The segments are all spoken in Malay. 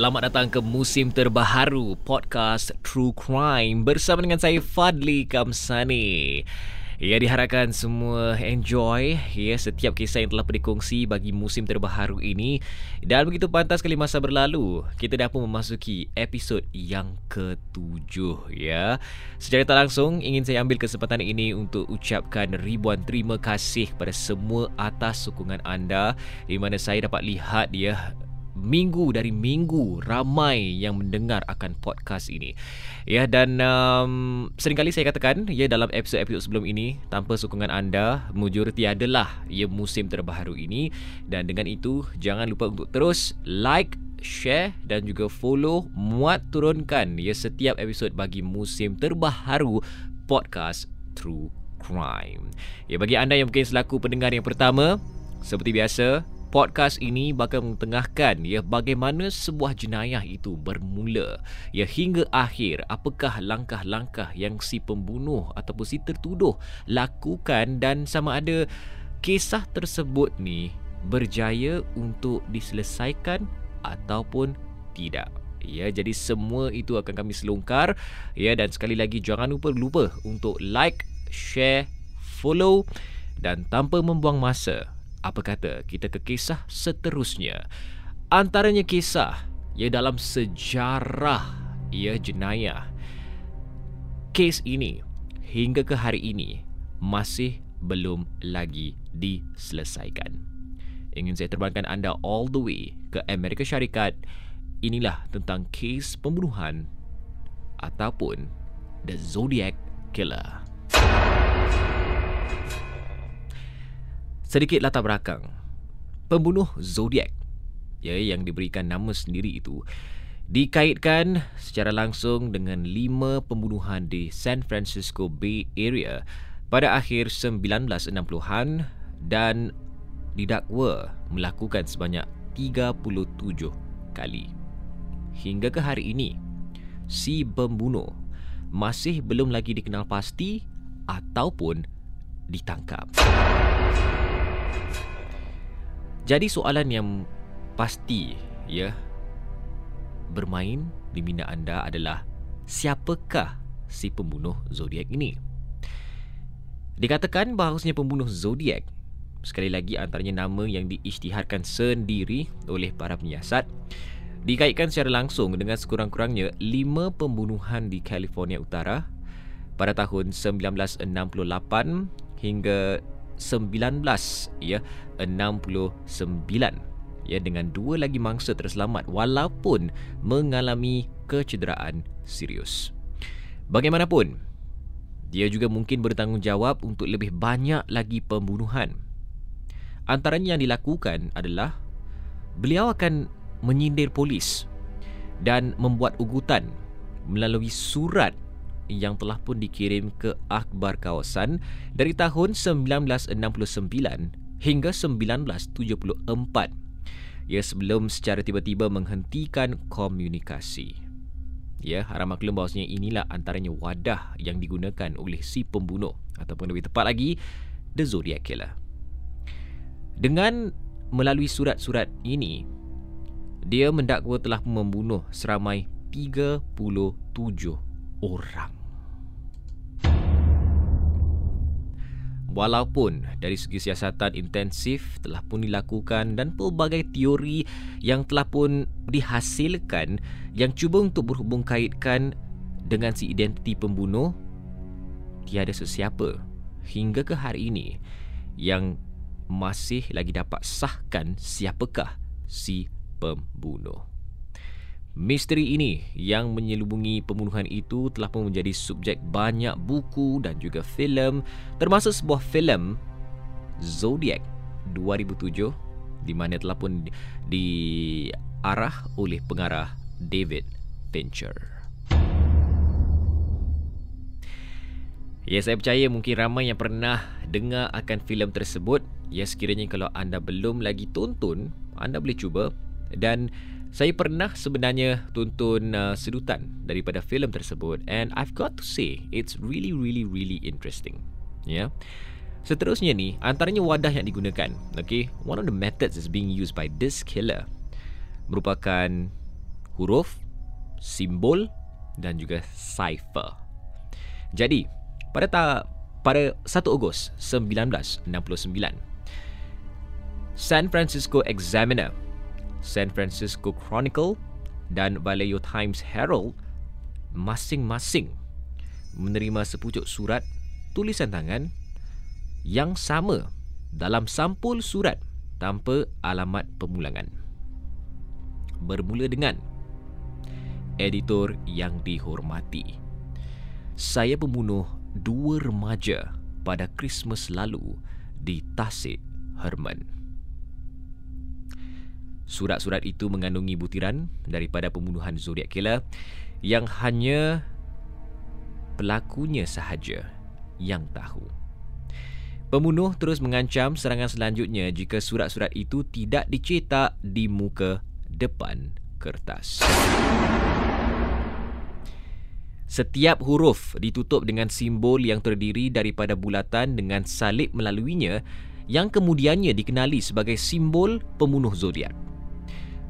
Selamat datang ke musim terbaharu podcast True Crime bersama dengan saya Fadli Kamsani. Ya diharapkan semua enjoy ya setiap kisah yang telah dikongsi bagi musim terbaharu ini dan begitu pantas sekali masa berlalu kita dah pun memasuki episod yang ketujuh ya. Secara tak langsung ingin saya ambil kesempatan ini untuk ucapkan ribuan terima kasih kepada semua atas sokongan anda di mana saya dapat lihat ya minggu dari minggu ramai yang mendengar akan podcast ini. Ya dan um, seringkali saya katakan ya dalam episod-episod sebelum ini tanpa sokongan anda mujur tiadalah ya musim terbaru ini dan dengan itu jangan lupa untuk terus like share dan juga follow muat turunkan ya setiap episod bagi musim terbaru podcast True Crime. Ya bagi anda yang mungkin selaku pendengar yang pertama seperti biasa podcast ini bakal mentengahkan ya bagaimana sebuah jenayah itu bermula ya hingga akhir. Apakah langkah-langkah yang si pembunuh ataupun si tertuduh lakukan dan sama ada kisah tersebut ni berjaya untuk diselesaikan ataupun tidak? Ya, jadi semua itu akan kami selongkar ya dan sekali lagi jangan lupa lupa untuk like, share, follow dan tanpa membuang masa apa kata kita ke kisah seterusnya. Antaranya kisah ya dalam sejarah ya jenayah. Kes ini hingga ke hari ini masih belum lagi diselesaikan. Ingin saya terbangkan anda all the way ke Amerika Syarikat inilah tentang kes pembunuhan ataupun the Zodiac Killer Sedikit latar belakang. Pembunuh Zodiac ya yang diberikan nama sendiri itu dikaitkan secara langsung dengan lima pembunuhan di San Francisco Bay Area pada akhir 1960-an dan didakwa melakukan sebanyak 37 kali. Hingga ke hari ini, si pembunuh masih belum lagi dikenal pasti ataupun ditangkap. Jadi soalan yang pasti ya bermain di minda anda adalah siapakah si pembunuh zodiak ini? Dikatakan bahawasanya pembunuh zodiak sekali lagi antaranya nama yang diisytiharkan sendiri oleh para penyiasat dikaitkan secara langsung dengan sekurang-kurangnya lima pembunuhan di California Utara pada tahun 1968 hingga 19 ya 69 ya dengan dua lagi mangsa terselamat walaupun mengalami kecederaan serius. Bagaimanapun dia juga mungkin bertanggungjawab untuk lebih banyak lagi pembunuhan. Antaranya yang dilakukan adalah beliau akan menyindir polis dan membuat ugutan melalui surat yang telah pun dikirim ke akhbar kawasan dari tahun 1969 hingga 1974 ya sebelum secara tiba-tiba menghentikan komunikasi. Ya, harap maklum bahawasanya inilah antaranya wadah yang digunakan oleh si pembunuh ataupun lebih tepat lagi The Zodiac Killer. Dengan melalui surat-surat ini, dia mendakwa telah membunuh seramai 37 orang. Walaupun dari segi siasatan intensif telah pun dilakukan dan pelbagai teori yang telah pun dihasilkan yang cuba untuk berhubung kaitkan dengan si identiti pembunuh tiada sesiapa hingga ke hari ini yang masih lagi dapat sahkan siapakah si pembunuh. Misteri ini yang menyelubungi pembunuhan itu telah pun menjadi subjek banyak buku dan juga filem termasuk sebuah filem Zodiac 2007 di mana telah pun diarah oleh pengarah David Fincher. Ya saya percaya mungkin ramai yang pernah dengar akan filem tersebut. Ya sekiranya kalau anda belum lagi tonton, anda boleh cuba dan saya pernah sebenarnya tonton uh, sedutan daripada filem tersebut and I've got to say it's really really really interesting. Ya. Yeah. Seterusnya ni antaranya wadah yang digunakan. Okay, one of the methods is being used by this killer merupakan huruf, simbol dan juga cipher. Jadi, pada ta pada 1 Ogos 1969, San Francisco Examiner San Francisco Chronicle dan Vallejo Times Herald masing-masing menerima sepucuk surat tulisan tangan yang sama dalam sampul surat tanpa alamat pemulangan. Bermula dengan editor yang dihormati. Saya pembunuh dua remaja pada Christmas lalu di Tasik, Herman. Surat-surat itu mengandungi butiran daripada pembunuhan Zodiac Killer yang hanya pelakunya sahaja yang tahu. Pembunuh terus mengancam serangan selanjutnya jika surat-surat itu tidak dicetak di muka depan kertas. Setiap huruf ditutup dengan simbol yang terdiri daripada bulatan dengan salib melaluinya yang kemudiannya dikenali sebagai simbol pembunuh zodiak.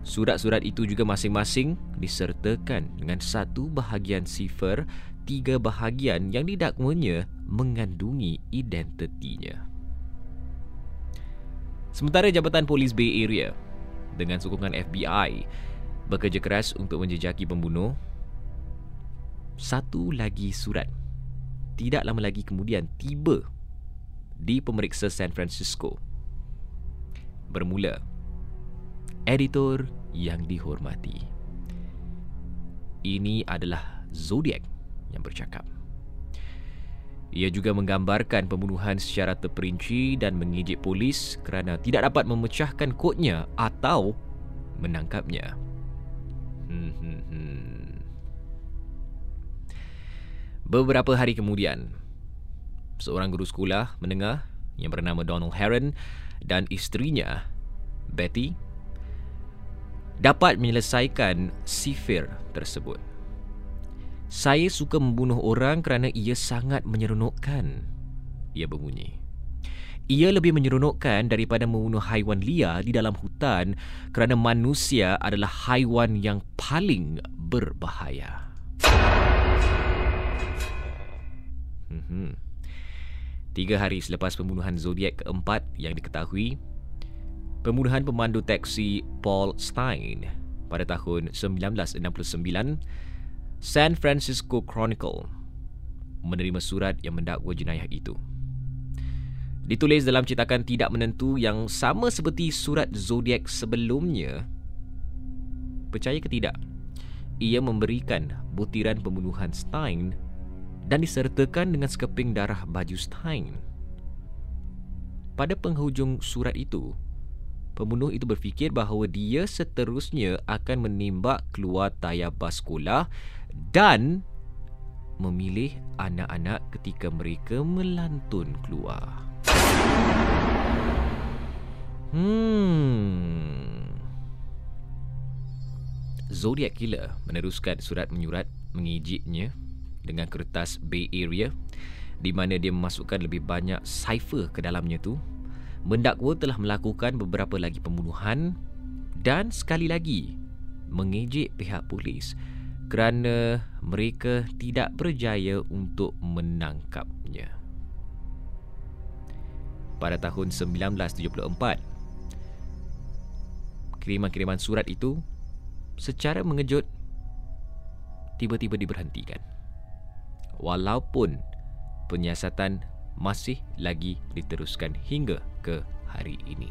Surat-surat itu juga masing-masing disertakan dengan satu bahagian sifar, tiga bahagian yang didakwanya mengandungi identitinya. Sementara Jabatan Polis Bay Area dengan sokongan FBI bekerja keras untuk menjejaki pembunuh, satu lagi surat tidak lama lagi kemudian tiba di pemeriksa San Francisco. Bermula editor yang dihormati. Ini adalah Zodiac yang bercakap. Ia juga menggambarkan pembunuhan secara terperinci dan mengejek polis kerana tidak dapat memecahkan kodnya atau menangkapnya. Hmm, hmm, hmm. Beberapa hari kemudian, seorang guru sekolah menengah yang bernama Donald Heron dan isterinya, Betty, dapat menyelesaikan sifir tersebut. Saya suka membunuh orang kerana ia sangat menyeronokkan. Ia berbunyi. Ia lebih menyeronokkan daripada membunuh haiwan liar di dalam hutan kerana manusia adalah haiwan yang paling berbahaya. Hmm. Tiga hari selepas pembunuhan Zodiac keempat yang diketahui, pembunuhan pemandu teksi Paul Stein pada tahun 1969, San Francisco Chronicle menerima surat yang mendakwa jenayah itu. Ditulis dalam cetakan tidak menentu yang sama seperti surat zodiak sebelumnya. Percaya ke tidak? Ia memberikan butiran pembunuhan Stein dan disertakan dengan sekeping darah baju Stein. Pada penghujung surat itu, Pembunuh itu berfikir bahawa dia seterusnya akan menembak keluar tayar bas sekolah dan memilih anak-anak ketika mereka melantun keluar. Hmm. Zodiac Killer meneruskan surat menyurat mengejeknya dengan kertas Bay Area di mana dia memasukkan lebih banyak cipher ke dalamnya tu mendakwa telah melakukan beberapa lagi pembunuhan dan sekali lagi mengejek pihak polis kerana mereka tidak berjaya untuk menangkapnya. pada tahun 1974. Kiriman-kiriman surat itu secara mengejut tiba-tiba diberhentikan. Walaupun penyiasatan masih lagi diteruskan hingga ke hari ini.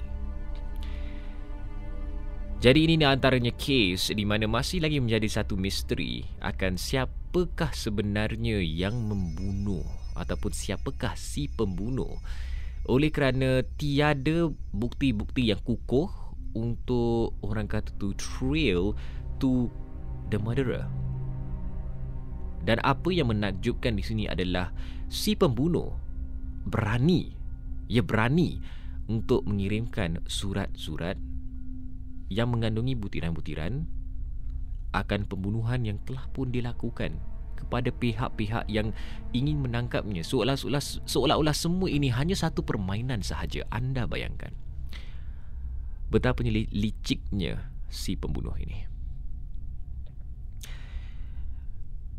Jadi ini antaranya kes di mana masih lagi menjadi satu misteri akan siapakah sebenarnya yang membunuh ataupun siapakah si pembunuh oleh kerana tiada bukti-bukti yang kukuh untuk orang kata tu trail to the murderer. Dan apa yang menakjubkan di sini adalah si pembunuh berani, ia berani untuk mengirimkan surat-surat yang mengandungi butiran-butiran akan pembunuhan yang telah pun dilakukan kepada pihak-pihak yang ingin menangkapnya. Seolah-olah seolah-olah semua ini hanya satu permainan sahaja. Anda bayangkan betapa liciknya si pembunuh ini.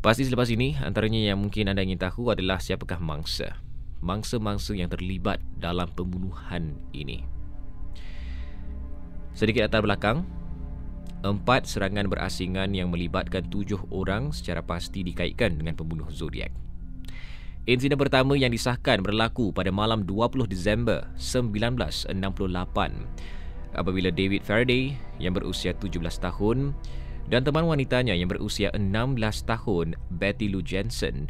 Pasti selepas ini antaranya yang mungkin anda ingin tahu adalah siapakah mangsa mangsa-mangsa yang terlibat dalam pembunuhan ini. Sedikit latar belakang, empat serangan berasingan yang melibatkan tujuh orang secara pasti dikaitkan dengan pembunuh Zodiac. Insiden pertama yang disahkan berlaku pada malam 20 Disember 1968 apabila David Faraday yang berusia 17 tahun dan teman wanitanya yang berusia 16 tahun Betty Lou Jensen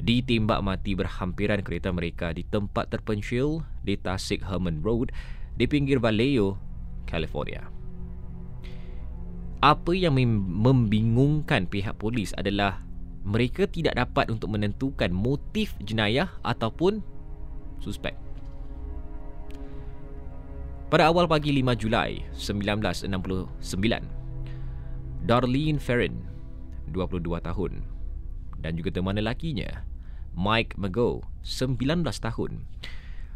ditembak mati berhampiran kereta mereka di tempat terpencil di Tasik Herman Road di pinggir Vallejo, California. Apa yang membingungkan pihak polis adalah mereka tidak dapat untuk menentukan motif jenayah ataupun suspek. Pada awal pagi 5 Julai 1969, Darlene Ferrin, 22 tahun, dan juga teman lelakinya, Mike McGo, 19 tahun,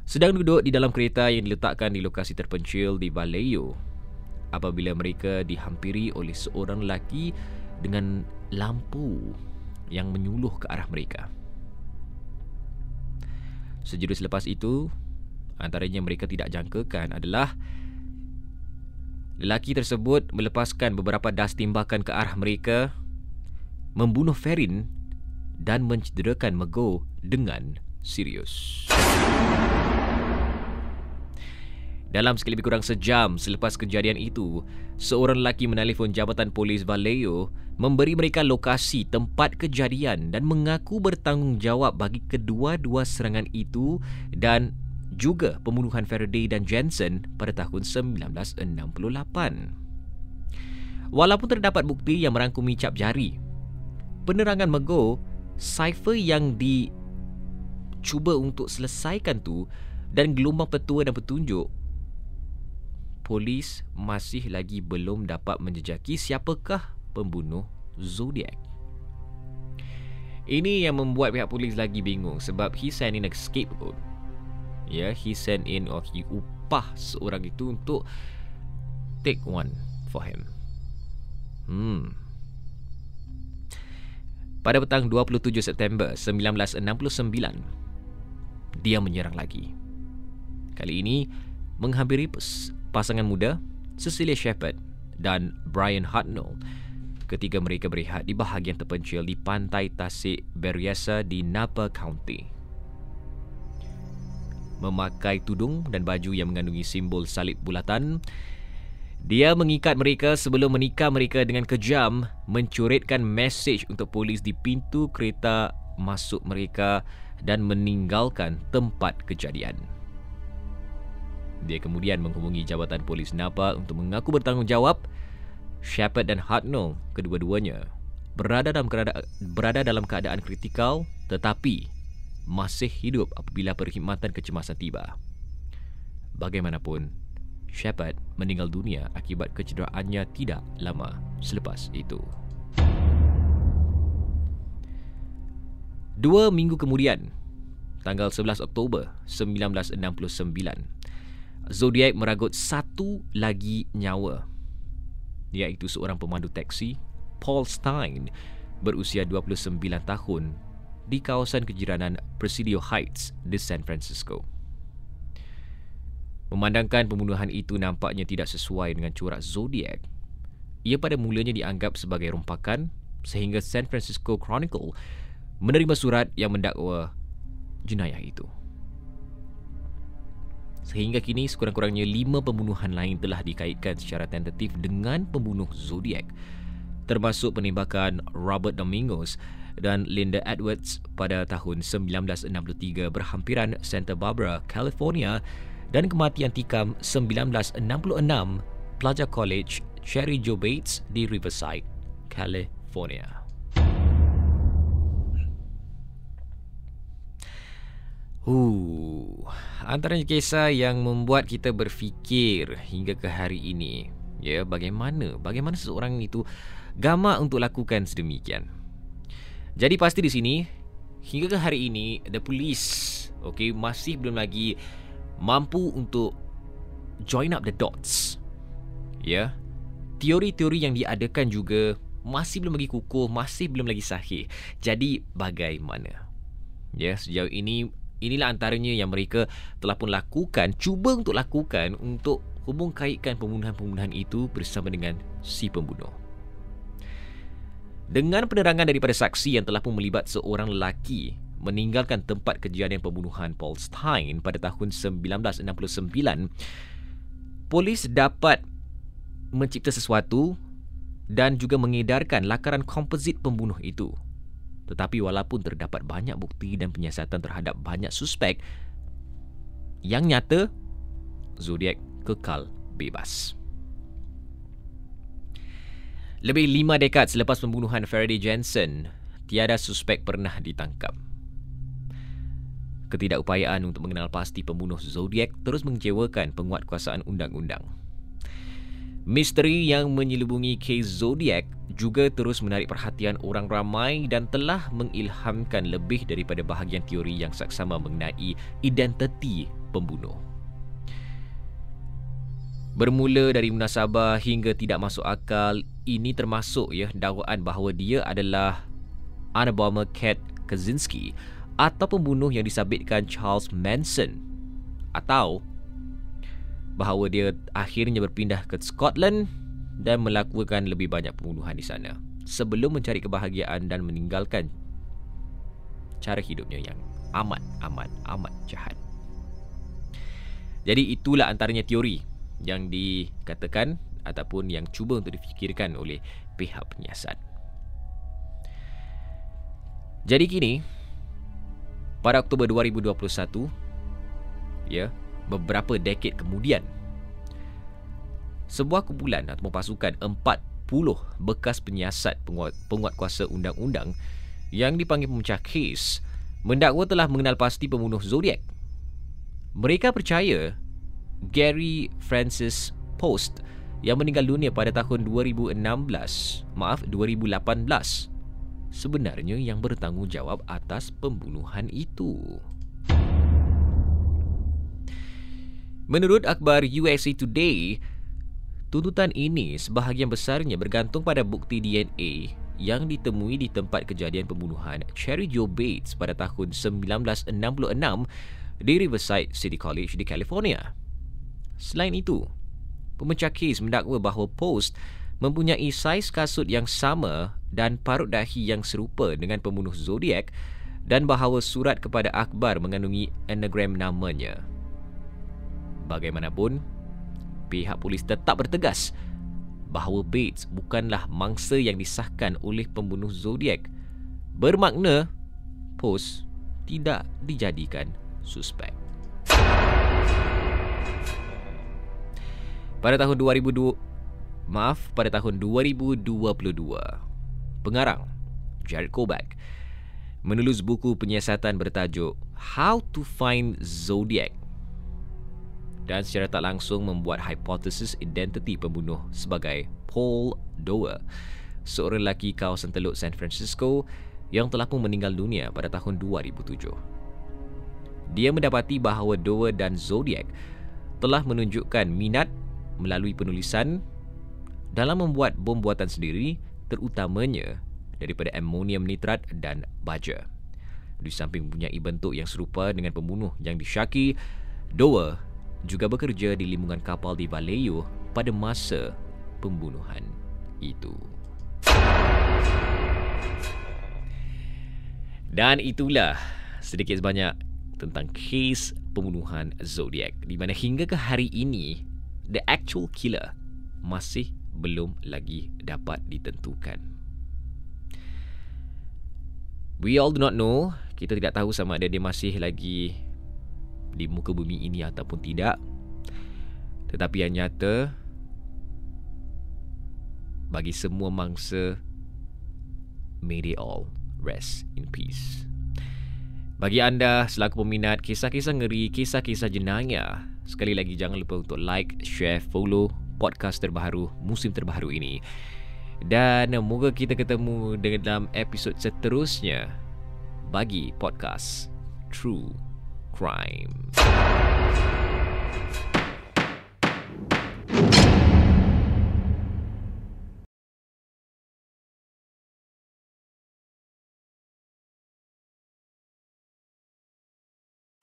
sedang duduk di dalam kereta yang diletakkan di lokasi terpencil di Vallejo apabila mereka dihampiri oleh seorang lelaki dengan lampu yang menyuluh ke arah mereka. Sejurus selepas itu, antaranya mereka tidak jangkakan adalah lelaki tersebut melepaskan beberapa das tembakan ke arah mereka, membunuh Ferin dan mencederakan Mego dengan serius. Dalam sekali lebih kurang sejam selepas kejadian itu, seorang lelaki menelefon Jabatan Polis Vallejo memberi mereka lokasi tempat kejadian dan mengaku bertanggungjawab bagi kedua-dua serangan itu dan juga pembunuhan Faraday dan Jensen pada tahun 1968. Walaupun terdapat bukti yang merangkumi cap jari, penerangan Mego, cipher yang dicuba untuk selesaikan tu dan gelombang petua dan petunjuk polis masih lagi belum dapat menjejaki siapakah pembunuh Zodiac. Ini yang membuat pihak polis lagi bingung sebab he sent in a scapegoat. Ya, yeah, he sent in or he upah seorang itu untuk take one for him. Hmm. Pada petang 27 September 1969, dia menyerang lagi. Kali ini menghampiri pasangan muda Cecilia Shepard dan Brian Hartnell ketika mereka berehat di bahagian terpencil di pantai Tasik Berryessa di Napa County. Memakai tudung dan baju yang mengandungi simbol salib bulatan, dia mengikat mereka sebelum menikah mereka dengan kejam mencuritkan mesej untuk polis di pintu kereta masuk mereka dan meninggalkan tempat kejadian. Dia kemudian menghubungi Jabatan Polis Napa untuk mengaku bertanggungjawab. Shepard dan Hartnell, kedua-duanya, berada dalam keadaan, berada dalam keadaan kritikal tetapi masih hidup apabila perkhidmatan kecemasan tiba. Bagaimanapun, Shepard meninggal dunia akibat kecederaannya tidak lama selepas itu. Dua minggu kemudian, tanggal 11 Oktober 1969, Zodiac meragut satu lagi nyawa iaitu seorang pemandu teksi Paul Stein berusia 29 tahun di kawasan kejiranan Presidio Heights di San Francisco. Memandangkan pembunuhan itu nampaknya tidak sesuai dengan corak zodiak, ia pada mulanya dianggap sebagai rompakan sehingga San Francisco Chronicle menerima surat yang mendakwa jenayah itu. Sehingga kini sekurang-kurangnya lima pembunuhan lain telah dikaitkan secara tentatif dengan pembunuh zodiak termasuk penembakan Robert Domingos dan Linda Edwards pada tahun 1963 berhampiran Santa Barbara, California dan kematian tikam 1966 pelajar college Cherry Joe Bates di Riverside, California. Uh, antaranya kisah yang membuat kita berfikir hingga ke hari ini. Ya, bagaimana bagaimana seseorang itu gamak untuk lakukan sedemikian. Jadi pasti di sini hingga ke hari ini the police okay, masih belum lagi mampu untuk join up the dots. Ya. Teori-teori yang diadakan juga masih belum lagi kukuh, masih belum lagi sahih. Jadi bagaimana? Ya, sejauh ini inilah antaranya yang mereka telah pun lakukan, cuba untuk lakukan untuk hubung kaitkan pembunuhan-pembunuhan itu bersama dengan si pembunuh. Dengan penerangan daripada saksi yang telah pun melibat seorang lelaki meninggalkan tempat kejadian pembunuhan Paul Stein pada tahun 1969, polis dapat mencipta sesuatu dan juga mengedarkan lakaran komposit pembunuh itu. Tetapi walaupun terdapat banyak bukti dan penyiasatan terhadap banyak suspek, yang nyata, Zodiac kekal bebas. Lebih lima dekad selepas pembunuhan Faraday Jensen, tiada suspek pernah ditangkap. Ketidakupayaan untuk mengenal pasti pembunuh Zodiac terus mengecewakan penguatkuasaan undang-undang. Misteri yang menyelubungi kes Zodiac juga terus menarik perhatian orang ramai dan telah mengilhamkan lebih daripada bahagian teori yang saksama mengenai identiti pembunuh. Bermula dari munasabah hingga tidak masuk akal, ini termasuk ya dakwaan bahawa dia adalah Anna Cat Kaczynski atau pembunuh yang disabitkan Charles Manson atau bahawa dia akhirnya berpindah ke Scotland dan melakukan lebih banyak pembunuhan di sana sebelum mencari kebahagiaan dan meninggalkan cara hidupnya yang amat amat amat jahat. Jadi itulah antaranya teori yang dikatakan ataupun yang cuba untuk difikirkan oleh pihak penyiasat. Jadi kini pada Oktober 2021 ya beberapa dekad kemudian. Sebuah kumpulan atau pasukan 40 bekas penyiasat penguat, penguat kuasa undang-undang yang dipanggil pemecah kes mendakwa telah mengenal pasti pembunuh Zodiac. Mereka percaya Gary Francis Post yang meninggal dunia pada tahun 2016, maaf 2018, sebenarnya yang bertanggungjawab atas pembunuhan itu. Menurut akhbar USA Today, tuntutan ini sebahagian besarnya bergantung pada bukti DNA yang ditemui di tempat kejadian pembunuhan Cherry Joe Bates pada tahun 1966 di Riverside City College di California. Selain itu, pemecah kes mendakwa bahawa Post mempunyai saiz kasut yang sama dan parut dahi yang serupa dengan pembunuh Zodiac dan bahawa surat kepada Akbar mengandungi anagram namanya. Bagaimanapun, pihak polis tetap bertegas bahawa Bates bukanlah mangsa yang disahkan oleh pembunuh Zodiac. Bermakna, Post tidak dijadikan suspek. Pada tahun 2002, maaf, pada tahun 2022, pengarang Jared Kovac menulis buku penyiasatan bertajuk How to Find Zodiac dan secara tak langsung membuat hipotesis identiti pembunuh sebagai Paul Doe, seorang lelaki kawasan Teluk San Francisco yang telah pun meninggal dunia pada tahun 2007. Dia mendapati bahawa Doe dan Zodiac telah menunjukkan minat melalui penulisan dalam membuat bom buatan sendiri terutamanya daripada amonium nitrat dan baja. Di samping mempunyai bentuk yang serupa dengan pembunuh yang disyaki, Doe juga bekerja di limbungan kapal di Vallejo pada masa pembunuhan itu. Dan itulah sedikit sebanyak tentang kes pembunuhan Zodiac di mana hingga ke hari ini the actual killer masih belum lagi dapat ditentukan. We all do not know, kita tidak tahu sama ada dia masih lagi di muka bumi ini ataupun tidak. Tetapi yang nyata bagi semua mangsa may they all rest in peace. Bagi anda selaku peminat kisah-kisah ngeri, kisah-kisah jenayah, sekali lagi jangan lupa untuk like, share, follow podcast terbaru musim terbaru ini. Dan moga kita ketemu dalam episod seterusnya bagi podcast True Crime.